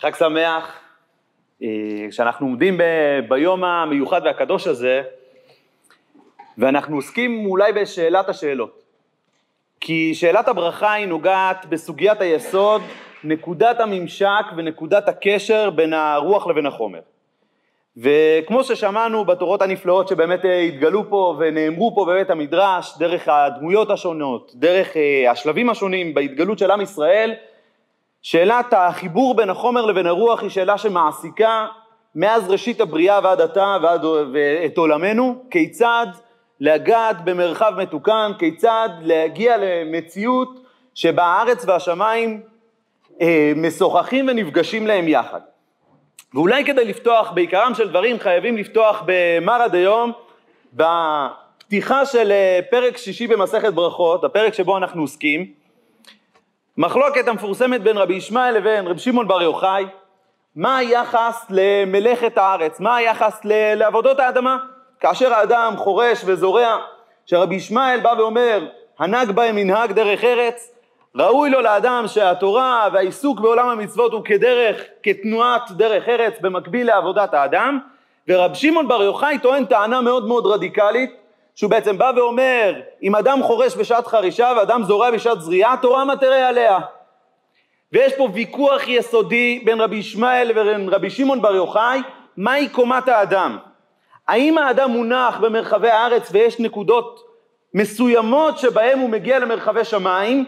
חג שמח, אה, כשאנחנו עומדים ב- ביום המיוחד והקדוש הזה, ואנחנו עוסקים אולי בשאלת השאלות. כי שאלת הברכה היא נוגעת בסוגיית היסוד, נקודת הממשק ונקודת הקשר בין הרוח לבין החומר. וכמו ששמענו בתורות הנפלאות שבאמת אה, התגלו פה ונאמרו פה בבית המדרש, דרך הדמויות השונות, דרך אה, השלבים השונים בהתגלות של עם ישראל, שאלת החיבור בין החומר לבין הרוח היא שאלה שמעסיקה מאז ראשית הבריאה ועד עתה ועד את עולמנו, כיצד לגעת במרחב מתוקן, כיצד להגיע למציאות שבה הארץ והשמיים אה, משוחחים ונפגשים להם יחד. ואולי כדי לפתוח בעיקרם של דברים חייבים לפתוח במרא דיום בפתיחה של אה, פרק שישי במסכת ברכות, הפרק שבו אנחנו עוסקים, מחלוקת המפורסמת בין רבי ישמעאל לבין רבי שמעון בר יוחאי, מה היחס למלאכת הארץ, מה היחס לעבודות האדמה, כאשר האדם חורש וזורע, שרבי ישמעאל בא ואומר, הנהג בהם מנהג דרך ארץ, ראוי לו לאדם שהתורה והעיסוק בעולם המצוות הוא כדרך, כתנועת דרך ארץ במקביל לעבודת האדם, ורב שמעון בר יוחאי טוען טענה מאוד מאוד רדיקלית, שהוא בעצם בא ואומר, אם אדם חורש בשעת חרישה ואדם זורע בשעת זריעה, תורה מטרה עליה. ויש פה ויכוח יסודי בין רבי ישמעאל לבין רבי שמעון בר יוחאי, מהי קומת האדם? האם האדם מונח במרחבי הארץ ויש נקודות מסוימות שבהם הוא מגיע למרחבי שמיים,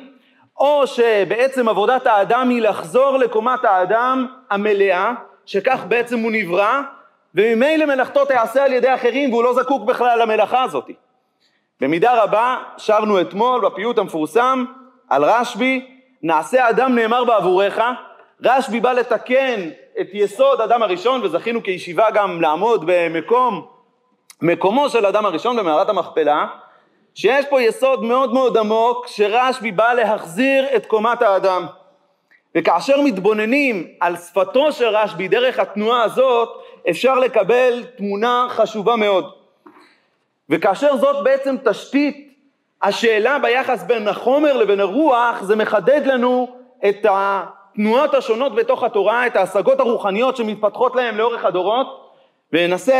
או שבעצם עבודת האדם היא לחזור לקומת האדם המלאה, שכך בעצם הוא נברא, וממילא מלאכתו תיעשה על ידי אחרים והוא לא זקוק בכלל למלאכה הזאת. במידה רבה שרנו אתמול בפיוט המפורסם על רשב"י, נעשה אדם נאמר בעבורך, רשב"י בא לתקן את יסוד אדם הראשון וזכינו כישיבה גם לעמוד במקום, מקומו של אדם הראשון במערת המכפלה, שיש פה יסוד מאוד מאוד עמוק שרשב"י בא להחזיר את קומת האדם. וכאשר מתבוננים על שפתו של רשב"י דרך התנועה הזאת, אפשר לקבל תמונה חשובה מאוד. וכאשר זאת בעצם תשתית השאלה ביחס בין החומר לבין הרוח, זה מחדד לנו את התנועות השונות בתוך התורה, את ההשגות הרוחניות שמתפתחות להם לאורך הדורות, וננסה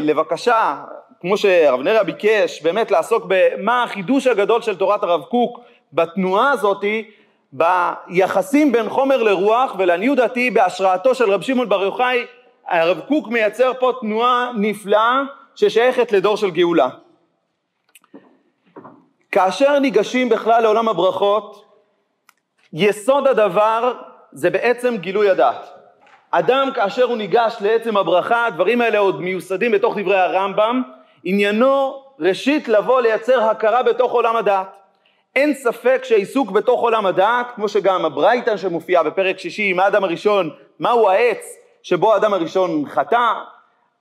לבקשה, כמו שהרב נריה ביקש, באמת לעסוק במה החידוש הגדול של תורת הרב קוק בתנועה הזאתי, ביחסים בין חומר לרוח, ולעניות דעתי בהשראתו של רב שמעון בר יוחאי, הרב קוק מייצר פה תנועה נפלאה ששייכת לדור של גאולה. כאשר ניגשים בכלל לעולם הברכות, יסוד הדבר זה בעצם גילוי הדעת. אדם כאשר הוא ניגש לעצם הברכה, הדברים האלה עוד מיוסדים בתוך דברי הרמב"ם, עניינו ראשית לבוא לייצר הכרה בתוך עולם הדעת. אין ספק שהעיסוק בתוך עולם הדעת, כמו שגם הברייתא שמופיע בפרק שישי עם האדם הראשון, מהו העץ שבו האדם הראשון חטא,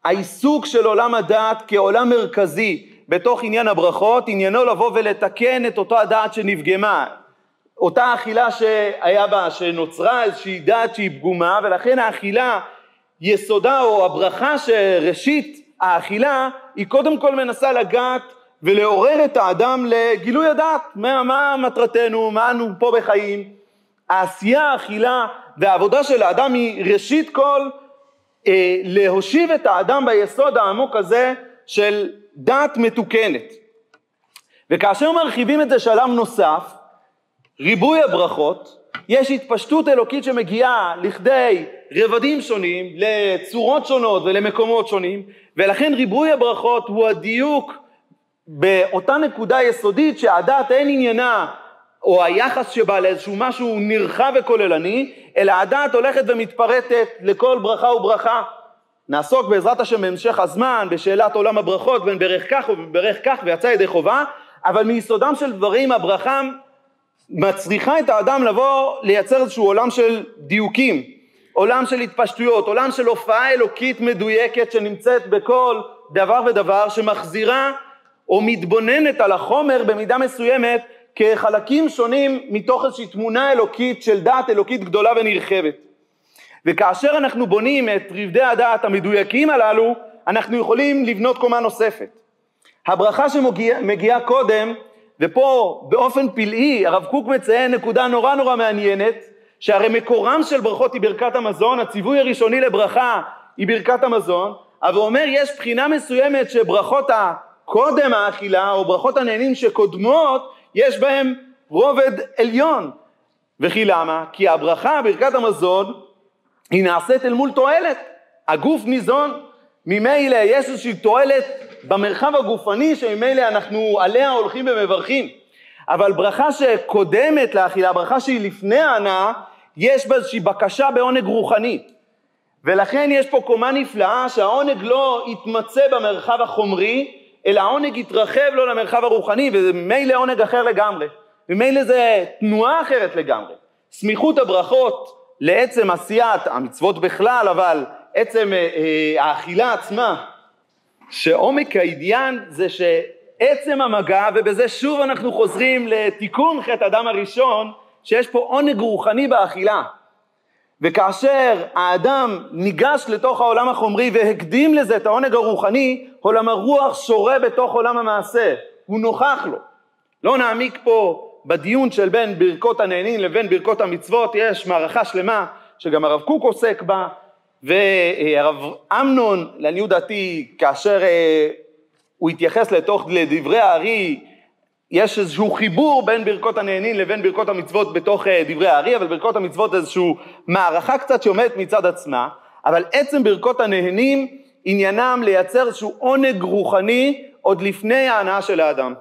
העיסוק של עולם הדעת כעולם מרכזי בתוך עניין הברכות, עניינו לבוא ולתקן את אותו הדעת שנפגמה, אותה אכילה שהיה בה, שנוצרה איזושהי דעת שהיא פגומה, ולכן האכילה יסודה או הברכה שראשית האכילה היא קודם כל מנסה לגעת ולעורר את האדם לגילוי הדעת, מה, מה מטרתנו, מה אנו פה בחיים. העשייה, האכילה והעבודה של האדם היא ראשית כל אה, להושיב את האדם ביסוד העמוק הזה של דעת מתוקנת. וכאשר מרחיבים את זה שלב נוסף, ריבוי הברכות, יש התפשטות אלוקית שמגיעה לכדי רבדים שונים, לצורות שונות ולמקומות שונים, ולכן ריבוי הברכות הוא הדיוק באותה נקודה יסודית שהדעת אין עניינה או היחס שבה לאיזשהו משהו נרחב וכוללני, אלא הדעת הולכת ומתפרטת לכל ברכה וברכה. נעסוק בעזרת השם בהמשך הזמן בשאלת עולם הברכות בין ברך כך ובין ברך כך ויצא ידי חובה, אבל מיסודם של דברים הברכה מצריכה את האדם לבוא לייצר איזשהו עולם של דיוקים, עולם של התפשטויות, עולם של הופעה אלוקית מדויקת שנמצאת בכל דבר ודבר שמחזירה או מתבוננת על החומר במידה מסוימת כחלקים שונים מתוך איזושהי תמונה אלוקית של דעת אלוקית גדולה ונרחבת. וכאשר אנחנו בונים את רבדי הדעת המדויקים הללו, אנחנו יכולים לבנות קומה נוספת. הברכה שמגיעה קודם, ופה באופן פלאי הרב קוק מציין נקודה נורא נורא מעניינת, שהרי מקורם של ברכות היא ברכת המזון, הציווי הראשוני לברכה היא ברכת המזון, אבל אומר יש בחינה מסוימת שברכות הקודם האכילה או ברכות הנהנים שקודמות יש בהם רובד עליון. וכי למה? כי הברכה, ברכת המזון, היא נעשית אל מול תועלת. הגוף ניזון, ממילא יש איזושהי תועלת במרחב הגופני שממילא אנחנו עליה הולכים ומברכים. אבל ברכה שקודמת לאכילה, ברכה שהיא לפני ההנאה, יש בה איזושהי בקשה בעונג רוחני. ולכן יש פה קומה נפלאה שהעונג לא יתמצא במרחב החומרי, אלא העונג יתרחב לו למרחב הרוחני, וממילא עונג אחר לגמרי. ממילא זה תנועה אחרת לגמרי. סמיכות הברכות לעצם עשיית המצוות בכלל, אבל עצם אה, אה, האכילה עצמה, שעומק העניין זה שעצם המגע, ובזה שוב אנחנו חוזרים לתיקון חטא אדם הראשון, שיש פה עונג רוחני באכילה. וכאשר האדם ניגש לתוך העולם החומרי והקדים לזה את העונג הרוחני, עולם הרוח שורה בתוך עולם המעשה, הוא נוכח לו. לא נעמיק פה בדיון של בין ברכות הנהנין לבין ברכות המצוות, יש מערכה שלמה שגם הרב קוק עוסק בה, והרב אמנון, לעניות דעתי, כאשר אה, הוא התייחס לתוך, לדברי הארי, יש איזשהו חיבור בין ברכות הנהנין לבין ברכות המצוות בתוך אה, דברי הארי, אבל ברכות המצוות איזושהי מערכה קצת שעומדת מצד עצמה, אבל עצם ברכות הנהנים עניינם לייצר איזשהו עונג רוחני עוד לפני ההנאה של האדם.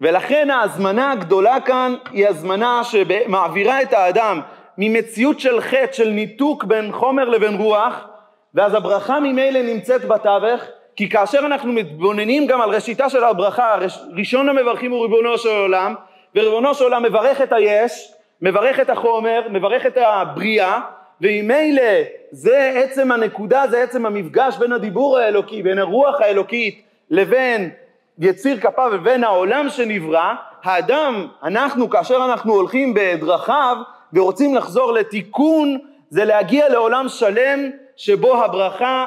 ולכן ההזמנה הגדולה כאן היא הזמנה שמעבירה את האדם ממציאות של חטא, של ניתוק בין חומר לבין רוח, ואז הברכה ממילא נמצאת בתווך, כי כאשר אנחנו מתבוננים גם על ראשיתה של הברכה, ראשון המברכים הוא ריבונו של עולם, וריבונו של עולם מברך את היש, מברך את החומר, מברך את הבריאה, וממילא זה עצם הנקודה, זה עצם המפגש בין הדיבור האלוקי, בין הרוח האלוקית לבין יציר כפיו ובין העולם שנברא, האדם, אנחנו, כאשר אנחנו הולכים בדרכיו ורוצים לחזור לתיקון, זה להגיע לעולם שלם שבו הברכה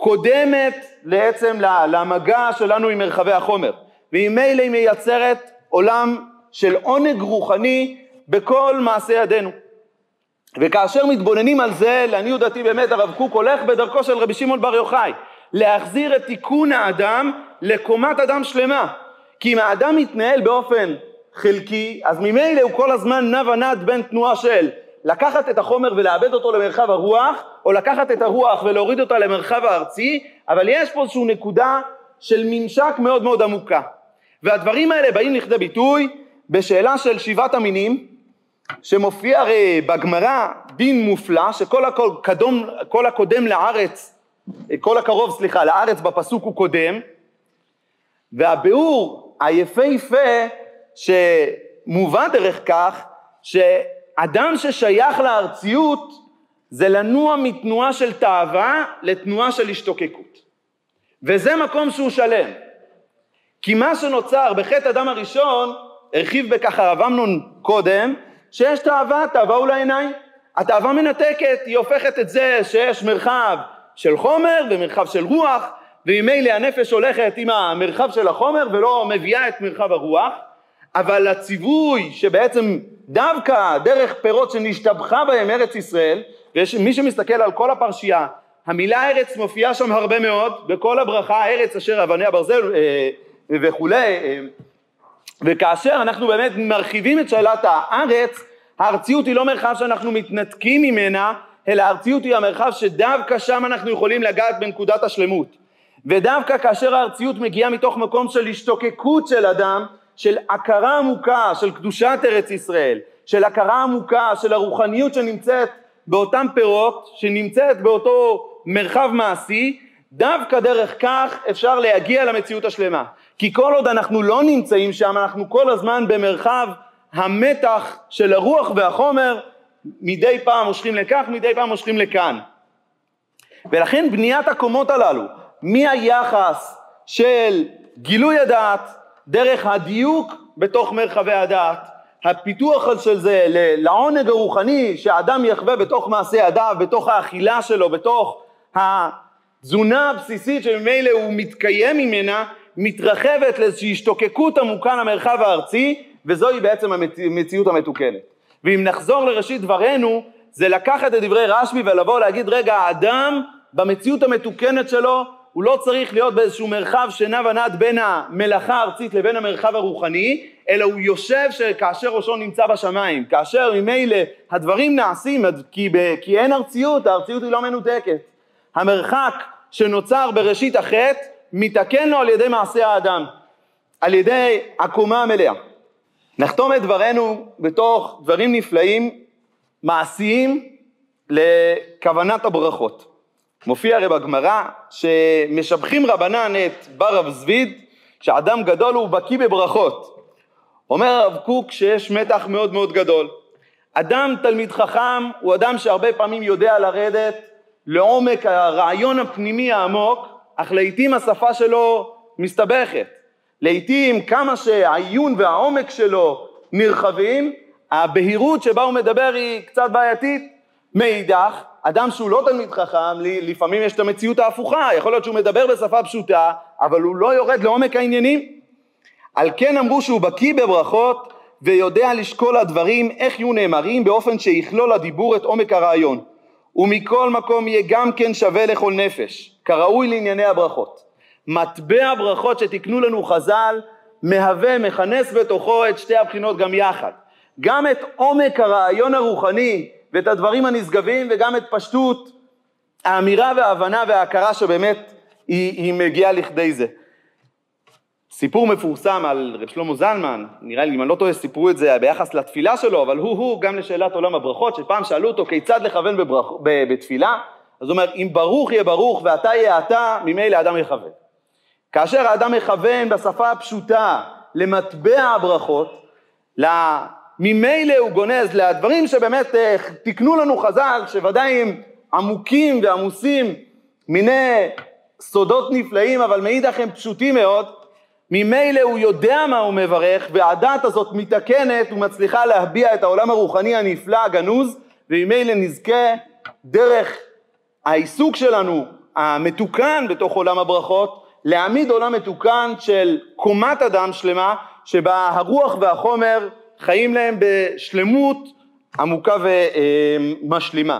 קודמת לעצם למגע שלנו עם מרחבי החומר. וממילא היא מייצרת עולם של עונג רוחני בכל מעשה ידינו. וכאשר מתבוננים על זה, לעניות דעתי באמת הרב קוק הולך בדרכו של רבי שמעון בר יוחאי, להחזיר את תיקון האדם לקומת אדם שלמה. כי אם האדם מתנהל באופן חלקי, אז ממילא הוא כל הזמן נע ונד בין תנועה של לקחת את החומר ולאבד אותו למרחב הרוח, או לקחת את הרוח ולהוריד אותה למרחב הארצי, אבל יש פה איזושהי נקודה של ממשק מאוד מאוד עמוקה. והדברים האלה באים לכדי ביטוי בשאלה של שבעת המינים, שמופיע הרי בגמרא דין מופלא, שכל הקודם, כל הקודם לארץ, כל הקרוב, סליחה, לארץ בפסוק הוא קודם, והביאור היפהפה שמובא דרך כך, שאדם ששייך לארציות זה לנוע מתנועה של תאווה לתנועה של השתוקקות. וזה מקום שהוא שלם. כי מה שנוצר בחטא אדם הראשון, הרחיב בכך הרב אמנון קודם, שיש תאווה, תאווה הוא לעיניים. התאווה מנתקת, היא הופכת את זה שיש מרחב של חומר ומרחב של רוח, וממילא הנפש הולכת עם המרחב של החומר ולא מביאה את מרחב הרוח, אבל הציווי שבעצם דווקא דרך פירות שנשתבחה בהם ארץ ישראל, ומי שמסתכל על כל הפרשייה, המילה ארץ מופיעה שם הרבה מאוד, בכל הברכה ארץ אשר אבני הברזל אה, וכולי, אה, וכאשר אנחנו באמת מרחיבים את שאלת הארץ, הארציות היא לא מרחב שאנחנו מתנתקים ממנה, אלא הארציות היא המרחב שדווקא שם אנחנו יכולים לגעת בנקודת השלמות. ודווקא כאשר הארציות מגיעה מתוך מקום של השתוקקות של אדם, של הכרה עמוקה של קדושת ארץ ישראל, של הכרה עמוקה של הרוחניות שנמצאת באותם פירות, שנמצאת באותו מרחב מעשי, דווקא דרך כך אפשר להגיע למציאות השלמה. כי כל עוד אנחנו לא נמצאים שם, אנחנו כל הזמן במרחב המתח של הרוח והחומר, מדי פעם מושכים לכך, מדי פעם מושכים לכאן. ולכן בניית הקומות הללו, מהיחס של גילוי הדעת, דרך הדיוק בתוך מרחבי הדעת, הפיתוח של זה לעונג הרוחני שהאדם יחווה בתוך מעשה ידיו, בתוך האכילה שלו, בתוך התזונה הבסיסית שממילא הוא מתקיים ממנה, מתרחבת לאיזושהי השתוקקות עמוקה למרחב הארצי, וזוהי בעצם המציאות המתוקנת. ואם נחזור לראשית דברינו, זה לקחת את דברי רשב"י ולבוא להגיד, רגע, האדם במציאות המתוקנת שלו, הוא לא צריך להיות באיזשהו מרחב שנע ונד בין המלאכה הארצית לבין המרחב הרוחני, אלא הוא יושב כאשר ראשו נמצא בשמיים, כאשר ממילא הדברים נעשים, כי, ב, כי אין ארציות, הארציות היא לא מנותקת. המרחק שנוצר בראשית החטא, מתקן לו על ידי מעשה האדם, על ידי הקומה המלאה. נחתום את דברינו בתוך דברים נפלאים, מעשיים, לכוונת הברכות. מופיע הרי בגמרא שמשבחים רבנן את בר רב זביד, שאדם גדול הוא בקיא בברכות. אומר הרב קוק שיש מתח מאוד מאוד גדול. אדם תלמיד חכם הוא אדם שהרבה פעמים יודע לרדת לעומק הרעיון הפנימי העמוק, אך לעיתים השפה שלו מסתבכת. לעיתים כמה שהעיון והעומק שלו נרחבים, הבהירות שבה הוא מדבר היא קצת בעייתית. מאידך, אדם שהוא לא תלמיד חכם, לפעמים יש את המציאות ההפוכה, יכול להיות שהוא מדבר בשפה פשוטה, אבל הוא לא יורד לעומק העניינים. על כן אמרו שהוא בקיא בברכות ויודע לשקול הדברים איך יהיו נאמרים באופן שיכלול הדיבור את עומק הרעיון. ומכל מקום יהיה גם כן שווה לכל נפש, כראוי לענייני הברכות. מטבע הברכות שתיקנו לנו חז"ל, מהווה, מכנס בתוכו את שתי הבחינות גם יחד. גם את עומק הרעיון הרוחני ואת הדברים הנשגבים וגם את פשטות האמירה וההבנה וההכרה שבאמת היא, היא מגיעה לכדי זה. סיפור מפורסם על רב שלמה זלמן, נראה לי אם אני לא טועה סיפרו את זה ביחס לתפילה שלו, אבל הוא הוא גם לשאלת עולם הברכות, שפעם שאלו אותו כיצד לכוון בברכ... בתפילה, אז הוא אומר אם ברוך יהיה ברוך ואתה יהיה אתה, ממילא האדם יכוון. כאשר האדם מכוון בשפה הפשוטה למטבע הברכות, ממילא הוא גונז לדברים שבאמת אה, תיקנו לנו חז"ל, שוודאי הם עמוקים ועמוסים מיני סודות נפלאים, אבל מאידך הם פשוטים מאוד, ממילא הוא יודע מה הוא מברך, והדעת הזאת מתקנת ומצליחה להביע את העולם הרוחני הנפלא, הגנוז, וממילא נזכה דרך העיסוק שלנו המתוקן בתוך עולם הברכות, להעמיד עולם מתוקן של קומת אדם שלמה, שבה הרוח והחומר חיים להם בשלמות עמוקה ומשלימה.